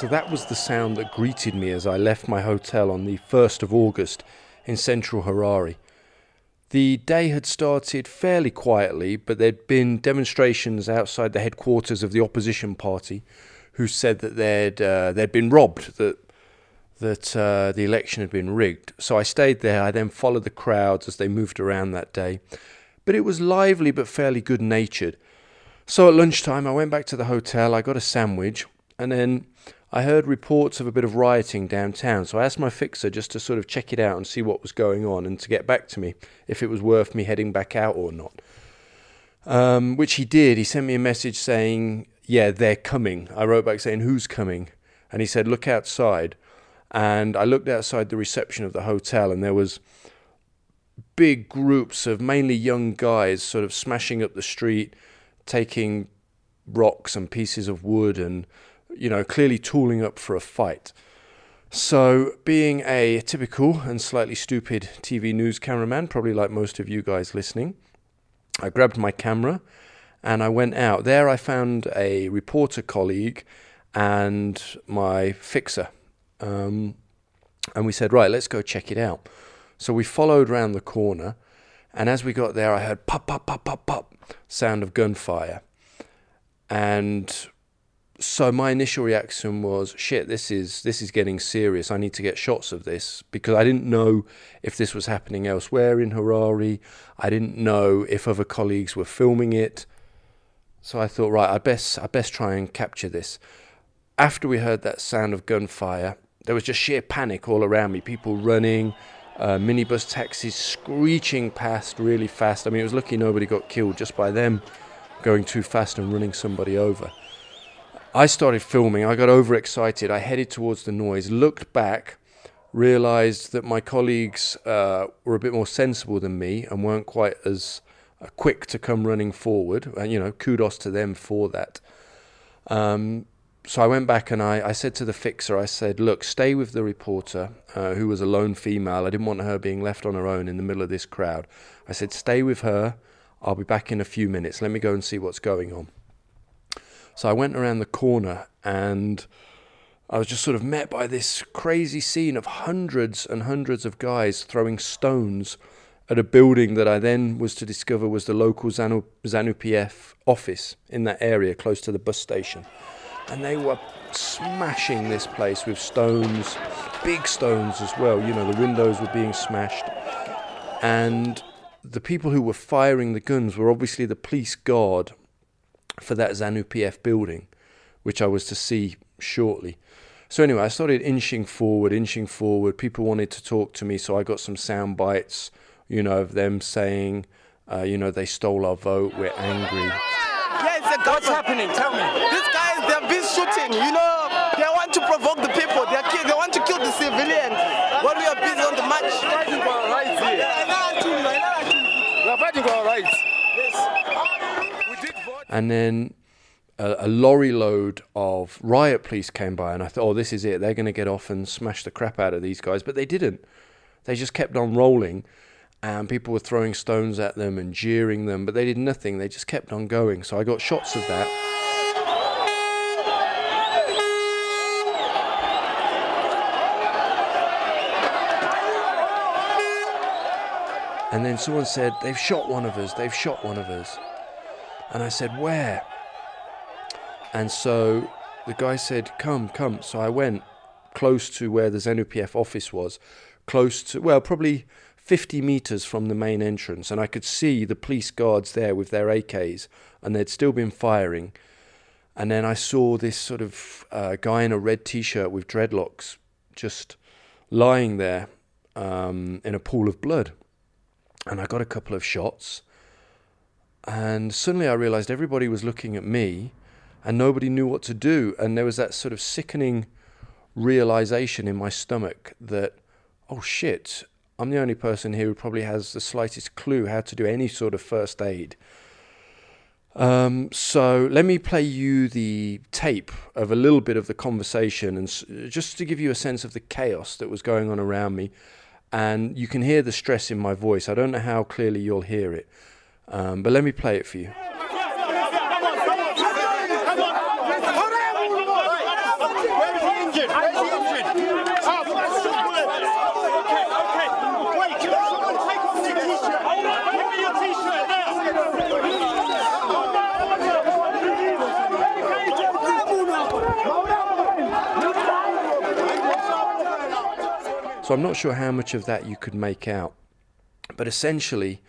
So that was the sound that greeted me as I left my hotel on the 1st of August in central Harare. The day had started fairly quietly, but there'd been demonstrations outside the headquarters of the opposition party who said that they'd, uh, they'd been robbed, that, that uh, the election had been rigged. So I stayed there. I then followed the crowds as they moved around that day. But it was lively but fairly good natured. So at lunchtime, I went back to the hotel, I got a sandwich, and then I heard reports of a bit of rioting downtown, so I asked my fixer just to sort of check it out and see what was going on and to get back to me if it was worth me heading back out or not. Um, which he did. He sent me a message saying, Yeah, they're coming. I wrote back saying, Who's coming? And he said, Look outside. And I looked outside the reception of the hotel, and there was big groups of mainly young guys sort of smashing up the street, taking rocks and pieces of wood and you know, clearly tooling up for a fight. So, being a typical and slightly stupid TV news cameraman, probably like most of you guys listening, I grabbed my camera and I went out. There, I found a reporter colleague and my fixer. Um, and we said, right, let's go check it out. So, we followed round the corner. And as we got there, I heard pop, pop, pop, pop, pop sound of gunfire. And so my initial reaction was shit this is this is getting serious. I need to get shots of this because i didn't know if this was happening elsewhere in harare. I didn't know if other colleagues were filming it. So i thought right i best i best try and capture this. After we heard that sound of gunfire there was just sheer panic all around me people running uh, minibus taxis screeching past really fast. I mean it was lucky nobody got killed just by them going too fast and running somebody over I started filming. I got overexcited. I headed towards the noise, looked back, realized that my colleagues uh, were a bit more sensible than me and weren't quite as uh, quick to come running forward. And, you know, kudos to them for that. Um, so I went back and I, I said to the fixer, I said, look, stay with the reporter, uh, who was a lone female. I didn't want her being left on her own in the middle of this crowd. I said, stay with her. I'll be back in a few minutes. Let me go and see what's going on. So I went around the corner and I was just sort of met by this crazy scene of hundreds and hundreds of guys throwing stones at a building that I then was to discover was the local ZANU, ZANU PF office in that area close to the bus station. And they were smashing this place with stones, big stones as well. You know, the windows were being smashed. And the people who were firing the guns were obviously the police guard for that ZANU PF building, which I was to see shortly. So anyway, I started inching forward, inching forward. People wanted to talk to me, so I got some sound bites, you know, of them saying, uh, you know, they stole our vote, we're angry. Yeah, it's a What's happening? Tell me. These guys, they're busy shooting. You know, they want to provoke the people. They're kill, they want to kill the civilians. When we are busy on the march. We're fighting for our rights here. We're fighting for our rights. And then a, a, lorry load of riot police came by, and I thought, oh, this is it. They're going to get off and smash the crap out of these guys. But they didn't. They just kept on rolling, and people were throwing stones at them and jeering them, but they did nothing. They just kept on going. So I got shots of that. And then someone said, They've shot one of us, they've shot one of us. And I said, Where? And so the guy said, Come, come. So I went close to where the ZANU-PF office was, close to, well, probably 50 meters from the main entrance. And I could see the police guards there with their AKs, and they'd still been firing. And then I saw this sort of uh, guy in a red t shirt with dreadlocks just lying there um, in a pool of blood. And I got a couple of shots. And suddenly I realized everybody was looking at me and nobody knew what to do. And there was that sort of sickening realization in my stomach that, oh shit, I'm the only person here who probably has the slightest clue how to do any sort of first aid. Um, so let me play you the tape of a little bit of the conversation and s- just to give you a sense of the chaos that was going on around me. And you can hear the stress in my voice. I don't know how clearly you'll hear it. Um, but let me play it for you. So I'm not sure how much of that you could make out. But essentially,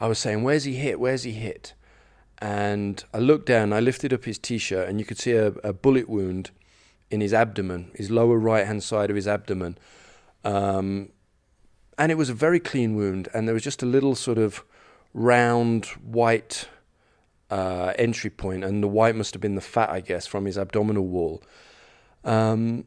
I was saying, Where's he hit? Where's he hit? And I looked down, I lifted up his t shirt, and you could see a, a, bullet wound in his abdomen, his lower right hand side of his abdomen. Um, and it was a very clean wound, and there was just a little sort of round white uh, entry point, and the white must have been the fat, I guess, from his abdominal wall. Um,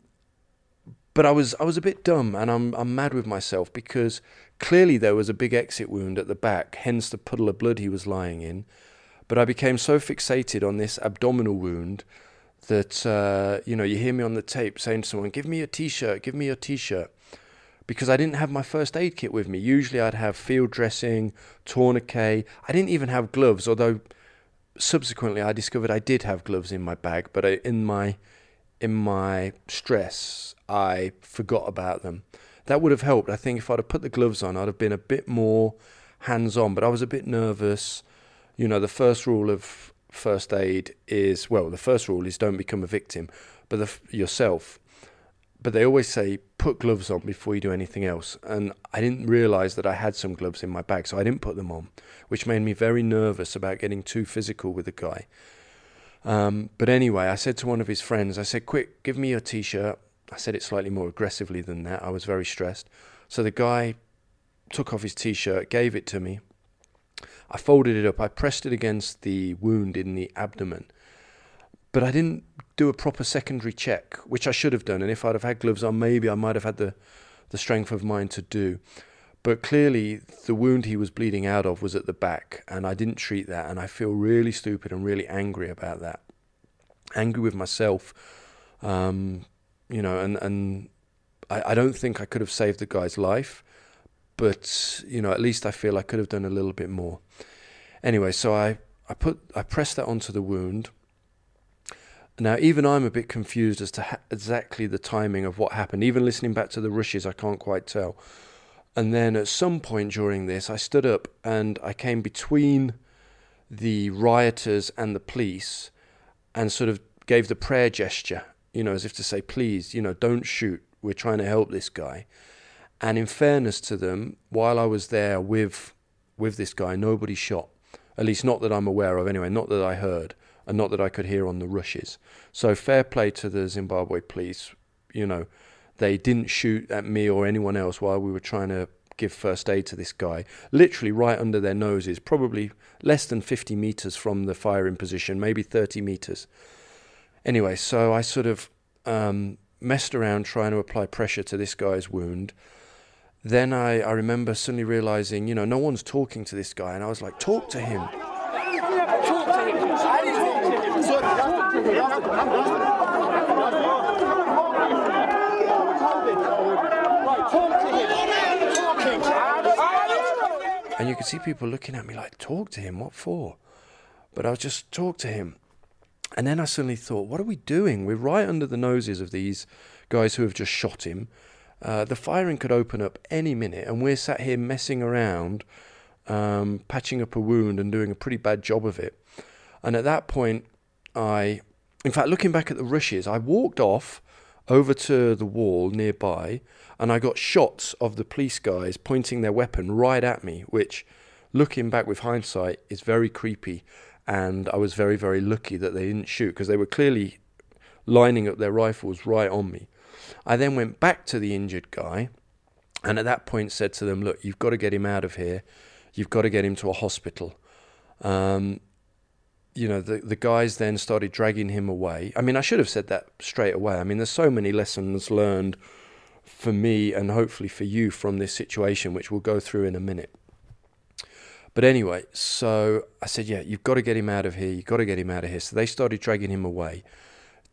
but I was I was a bit dumb, and I'm I'm mad with myself because clearly there was a big exit wound at the back, hence the puddle of blood he was lying in. But I became so fixated on this abdominal wound that uh, you know you hear me on the tape saying to someone, "Give me your t-shirt, give me your t-shirt," because I didn't have my first aid kit with me. Usually I'd have field dressing, tourniquet. I didn't even have gloves, although subsequently I discovered I did have gloves in my bag, but in my in my stress I forgot about them. That would have helped. I think if I'd have put the gloves on, I'd have been a bit more hands on, but I was a bit nervous. You know, the first rule of first aid is well, the first rule is don't become a victim, but the, yourself. But they always say put gloves on before you do anything else. And I didn't realize that I had some gloves in my bag, so I didn't put them on, which made me very nervous about getting too physical with the guy. Um, but anyway, I said to one of his friends, I said, Quick, give me your t shirt. I said it slightly more aggressively than that. I was very stressed. So the guy took off his t shirt, gave it to me. I folded it up, I pressed it against the wound in the abdomen. But I didn't do a proper secondary check, which I should have done. And if I'd have had gloves on, maybe I might have had the, the strength of mind to do. But clearly, the wound he was bleeding out of was at the back, and I didn't treat that. And I feel really stupid and really angry about that. Angry with myself um, you know, and and I, I don't think I could have saved the guy's life, but you know, at least I feel I could have done a little bit more. Anyway, so I I put I pressed that onto the wound. Now, even I'm a bit confused as to ha- exactly the timing of what happened. Even listening back to the rushes, I can't quite tell. And then at some point during this, I stood up and I came between the rioters and the police and sort of gave the prayer gesture you know, as if to say, please, you know, don't shoot. We're trying to help this guy. And in fairness to them, while I was there with with this guy, nobody shot. At least not that I'm aware of anyway, not that I heard, and not that I could hear on the rushes. So fair play to the Zimbabwe police. You know, they didn't shoot at me or anyone else while we were trying to give first aid to this guy, literally right under their noses, probably less than 50 meters from the firing position, maybe 30 meters. Anyway, so I sort of um, messed around trying to apply pressure to this guy's wound. Then I, I remember suddenly realizing, you know, no one's talking to this guy. And I was like, talk to him. Talk to him. And you could see people looking at me like, talk to him, what for? But I was just talk to him. And then I suddenly thought, what are we doing? We're right under the noses of these guys who have just shot him. Uh, the firing could open up any minute, and we're sat here messing around, um, patching up a wound and doing a pretty bad job of it. And at that point, I, in fact, looking back at the rushes, I walked off over to the wall nearby, and I got shots of the police guys pointing their weapon right at me, which, looking back with hindsight, is very creepy and I was very, very lucky that they didn't shoot because they were clearly lining up their rifles right on me. I then went back to the injured guy and at that point said to them, Look, you've got to get him out of here. You've got to get him to a hospital. Um, you know, the, the guys then started dragging him away. I mean, I should have said that straight away. I mean, there's so many lessons learned for me and hopefully for you from this situation, which we'll go through in a minute. But anyway, so I said, yeah, you've got to get him out of here. You've got to get him out of here. So they started dragging him away.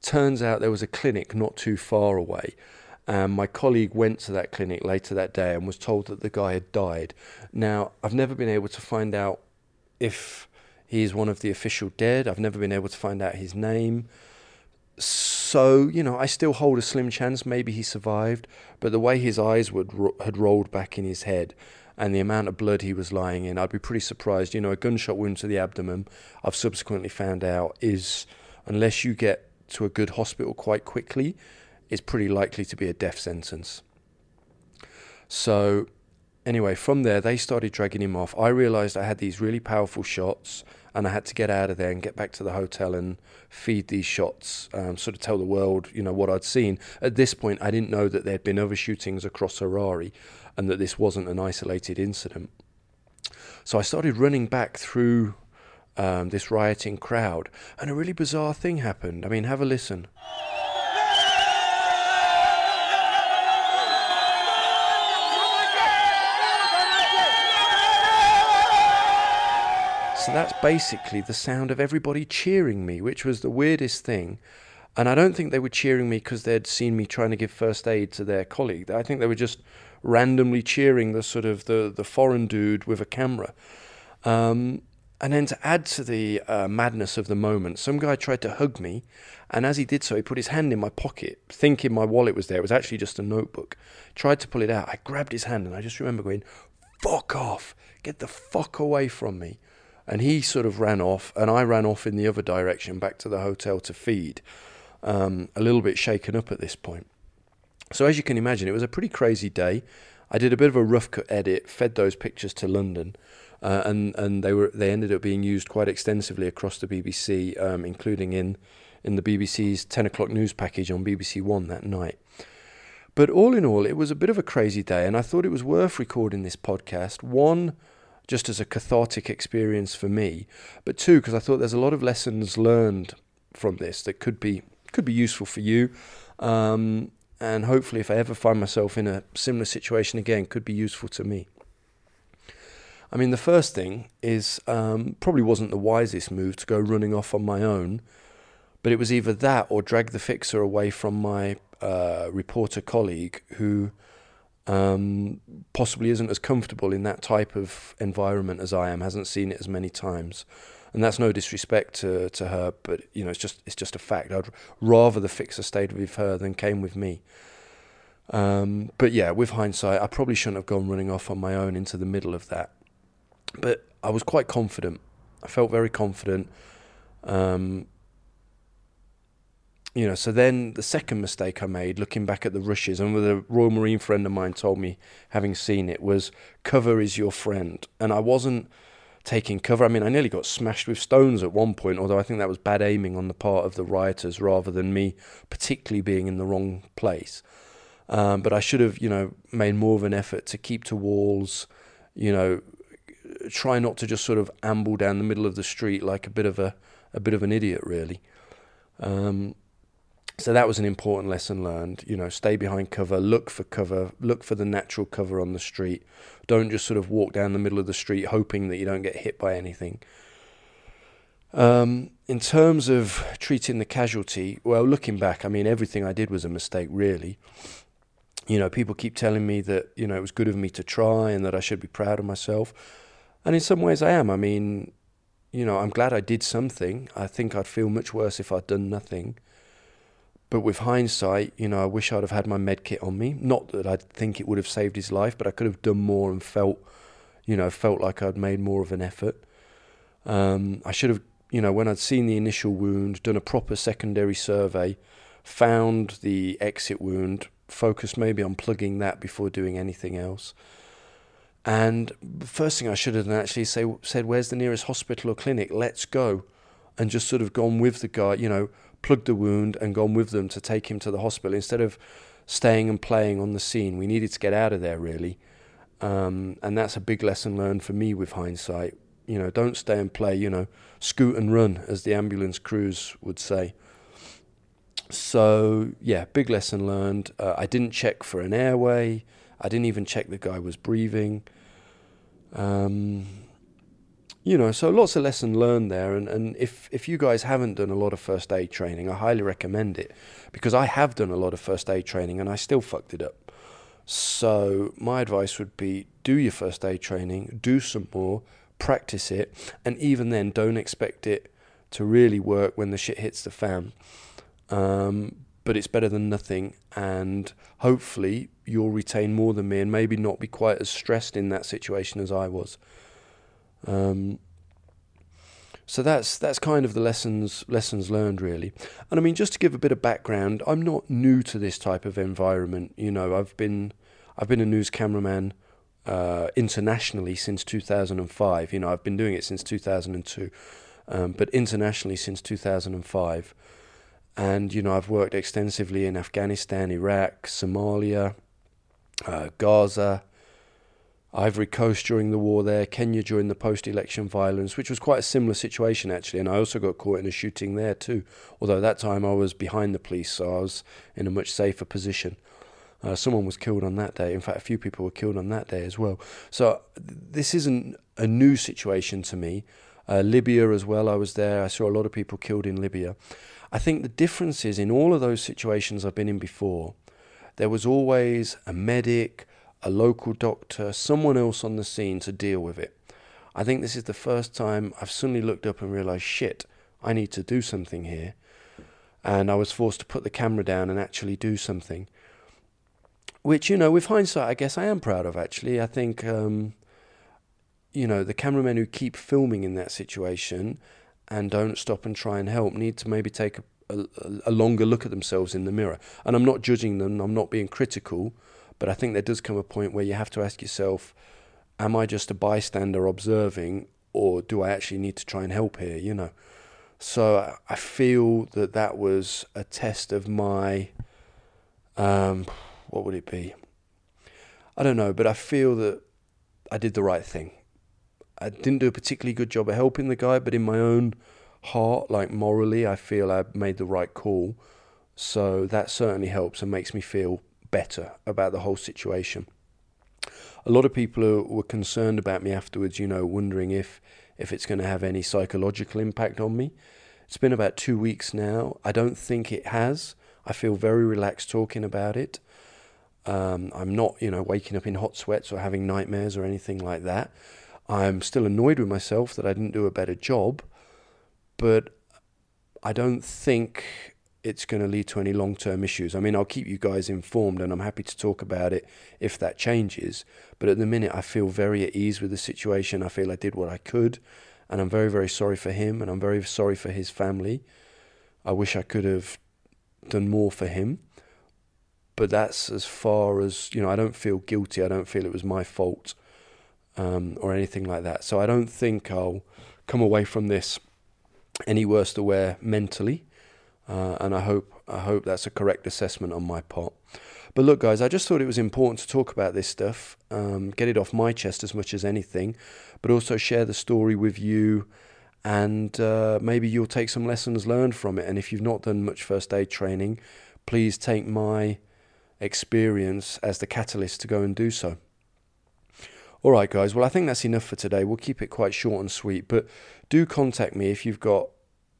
Turns out there was a clinic not too far away. And my colleague went to that clinic later that day and was told that the guy had died. Now, I've never been able to find out if he is one of the official dead. I've never been able to find out his name. So you know, I still hold a slim chance. Maybe he survived, but the way his eyes would had rolled back in his head, and the amount of blood he was lying in, I'd be pretty surprised. You know, a gunshot wound to the abdomen, I've subsequently found out, is unless you get to a good hospital quite quickly, is pretty likely to be a death sentence. So, anyway, from there, they started dragging him off. I realized I had these really powerful shots and I had to get out of there and get back to the hotel and feed these shots, um, sort of tell the world, you know, what I'd seen. At this point, I didn't know that there'd been other shootings across Harare and that this wasn't an isolated incident. So I started running back through um, this rioting crowd, and a really bizarre thing happened. I mean, have a listen. So that's basically the sound of everybody cheering me, which was the weirdest thing. And I don't think they were cheering me because they'd seen me trying to give first aid to their colleague. I think they were just randomly cheering the sort of the, the foreign dude with a camera. Um, and then to add to the uh, madness of the moment, some guy tried to hug me, and as he did so, he put his hand in my pocket, thinking my wallet was there. It was actually just a notebook. Tried to pull it out. I grabbed his hand, and I just remember going, "Fuck off! Get the fuck away from me!" And he sort of ran off, and I ran off in the other direction back to the hotel to feed, um, a little bit shaken up at this point. So, as you can imagine, it was a pretty crazy day. I did a bit of a rough cut edit, fed those pictures to London, uh, and and they were they ended up being used quite extensively across the BBC, um, including in in the BBC's ten o'clock news package on BBC One that night. But all in all, it was a bit of a crazy day, and I thought it was worth recording this podcast. One just as a cathartic experience for me, but two, because I thought there's a lot of lessons learned from this that could be could be useful for you, um, and hopefully, if I ever find myself in a similar situation again, could be useful to me. I mean, the first thing is um, probably wasn't the wisest move to go running off on my own, but it was either that or drag the fixer away from my uh, reporter colleague who um, possibly isn't as comfortable in that type of environment as I am, hasn't seen it as many times. And that's no disrespect to, to her, but you know, it's just it's just a fact. I'd rather the fixer stayed with her than came with me. Um, but yeah, with hindsight, I probably shouldn't have gone running off on my own into the middle of that. But I was quite confident. I felt very confident. Um, you know, so then the second mistake I made, looking back at the rushes, and with a Royal Marine friend of mine told me, having seen it, was cover is your friend. And I wasn't taking cover. I mean, I nearly got smashed with stones at one point, although I think that was bad aiming on the part of the rioters rather than me particularly being in the wrong place. Um, but I should have, you know, made more of an effort to keep to walls, you know, try not to just sort of amble down the middle of the street like a bit of a, a bit of an idiot, really. Um, so that was an important lesson learned. You know, stay behind cover, look for cover, look for the natural cover on the street. Don't just sort of walk down the middle of the street hoping that you don't get hit by anything. Um, in terms of treating the casualty, well, looking back, I mean, everything I did was a mistake, really. You know, people keep telling me that, you know, it was good of me to try and that I should be proud of myself. And in some ways I am. I mean, you know, I'm glad I did something. I think I'd feel much worse if I'd done nothing. But with hindsight, you know, I wish I'd have had my med kit on me. Not that I think it would have saved his life, but I could have done more and felt, you know, felt like I'd made more of an effort. Um, I should have, you know, when I'd seen the initial wound, done a proper secondary survey, found the exit wound, focused maybe on plugging that before doing anything else. And the first thing I should have done actually say, said, "Where's the nearest hospital or clinic? Let's go," and just sort of gone with the guy, you know, plugged the wound and gone with them to take him to the hospital instead of staying and playing on the scene. We needed to get out of there really, um, and that's a big lesson learned for me with hindsight. You know, don't stay and play. You know, scoot and run, as the ambulance crews would say. So yeah, big lesson learned. Uh, I didn't check for an airway. I didn't even check the guy was breathing. Um, you know, so lots of lesson learned there. And, and if, if you guys haven't done a lot of first aid training, I highly recommend it because I have done a lot of first aid training and I still fucked it up. So my advice would be do your first aid training, do some more, practice it, and even then, don't expect it to really work when the shit hits the fan. Um, but it's better than nothing, and hopefully you'll retain more than me, and maybe not be quite as stressed in that situation as I was. Um, so that's that's kind of the lessons lessons learned really. And I mean just to give a bit of background, I'm not new to this type of environment. You know, I've been I've been a news cameraman uh, internationally since 2005. You know, I've been doing it since 2002, um, but internationally since 2005. And you know, I've worked extensively in Afghanistan, Iraq, Somalia, uh, Gaza, Ivory Coast during the war there, Kenya during the post election violence, which was quite a similar situation actually. And I also got caught in a shooting there too, although that time I was behind the police, so I was in a much safer position. Uh, someone was killed on that day. In fact, a few people were killed on that day as well. So this isn't a new situation to me. Uh, Libya as well, I was there. I saw a lot of people killed in Libya. I think the difference is in all of those situations I've been in before, there was always a medic, a local doctor, someone else on the scene to deal with it. I think this is the first time I've suddenly looked up and realized, shit, I need to do something here. And I was forced to put the camera down and actually do something. Which, you know, with hindsight, I guess I am proud of actually. I think, um, you know, the cameramen who keep filming in that situation and don't stop and try and help need to maybe take a, a, a longer look at themselves in the mirror. And I'm not judging them, I'm not being critical but I think there does come a point where you have to ask yourself, am I just a bystander observing, or do I actually need to try and help here? You know. So I feel that that was a test of my, um, what would it be? I don't know, but I feel that I did the right thing. I didn't do a particularly good job of helping the guy, but in my own heart, like morally, I feel I made the right call. So that certainly helps and makes me feel better about the whole situation. A lot of people were concerned about me afterwards, you know, wondering if if it's going to have any psychological impact on me. It's been about two weeks now. I don't think it has. I feel very relaxed talking about it. Um, I'm not, you know, waking up in hot sweats or having nightmares or anything like that. I'm still annoyed with myself that I didn't do a better job, but I don't think it's going to lead to any long term issues. I mean, I'll keep you guys informed and I'm happy to talk about it if that changes. But at the minute, I feel very at ease with the situation. I feel I did what I could. And I'm very, very sorry for him and I'm very sorry for his family. I wish I could have done more for him. But that's as far as, you know, I don't feel guilty. I don't feel it was my fault um, or anything like that. So I don't think I'll come away from this any worse aware mentally uh, and I hope I hope that's a correct assessment on my part. But look, guys, I just thought it was important to talk about this stuff, um, get it off my chest as much as anything, but also share the story with you, and uh, maybe you'll take some lessons learned from it. And if you've not done much first aid training, please take my experience as the catalyst to go and do so. All right, guys. Well, I think that's enough for today. We'll keep it quite short and sweet, but do contact me if you've got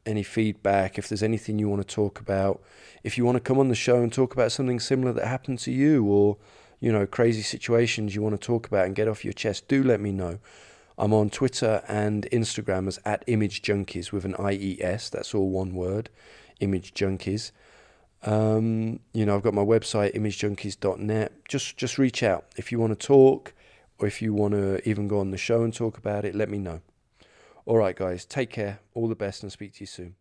any feedback, if there's anything you want to talk about, if you want to come on the show and talk about something similar that happened to you or, you know, crazy situations you want to talk about and get off your chest, do let me know. I'm on Twitter and Instagram as at Image Junkies with an IES. That's all one word, Image Junkies. Um, you know, I've got my website, imagejunkies.net. Just just reach out if you want to talk, or if you want to even go on the show and talk about it. Let me know. All right, guys, take care. All the best and speak to you soon.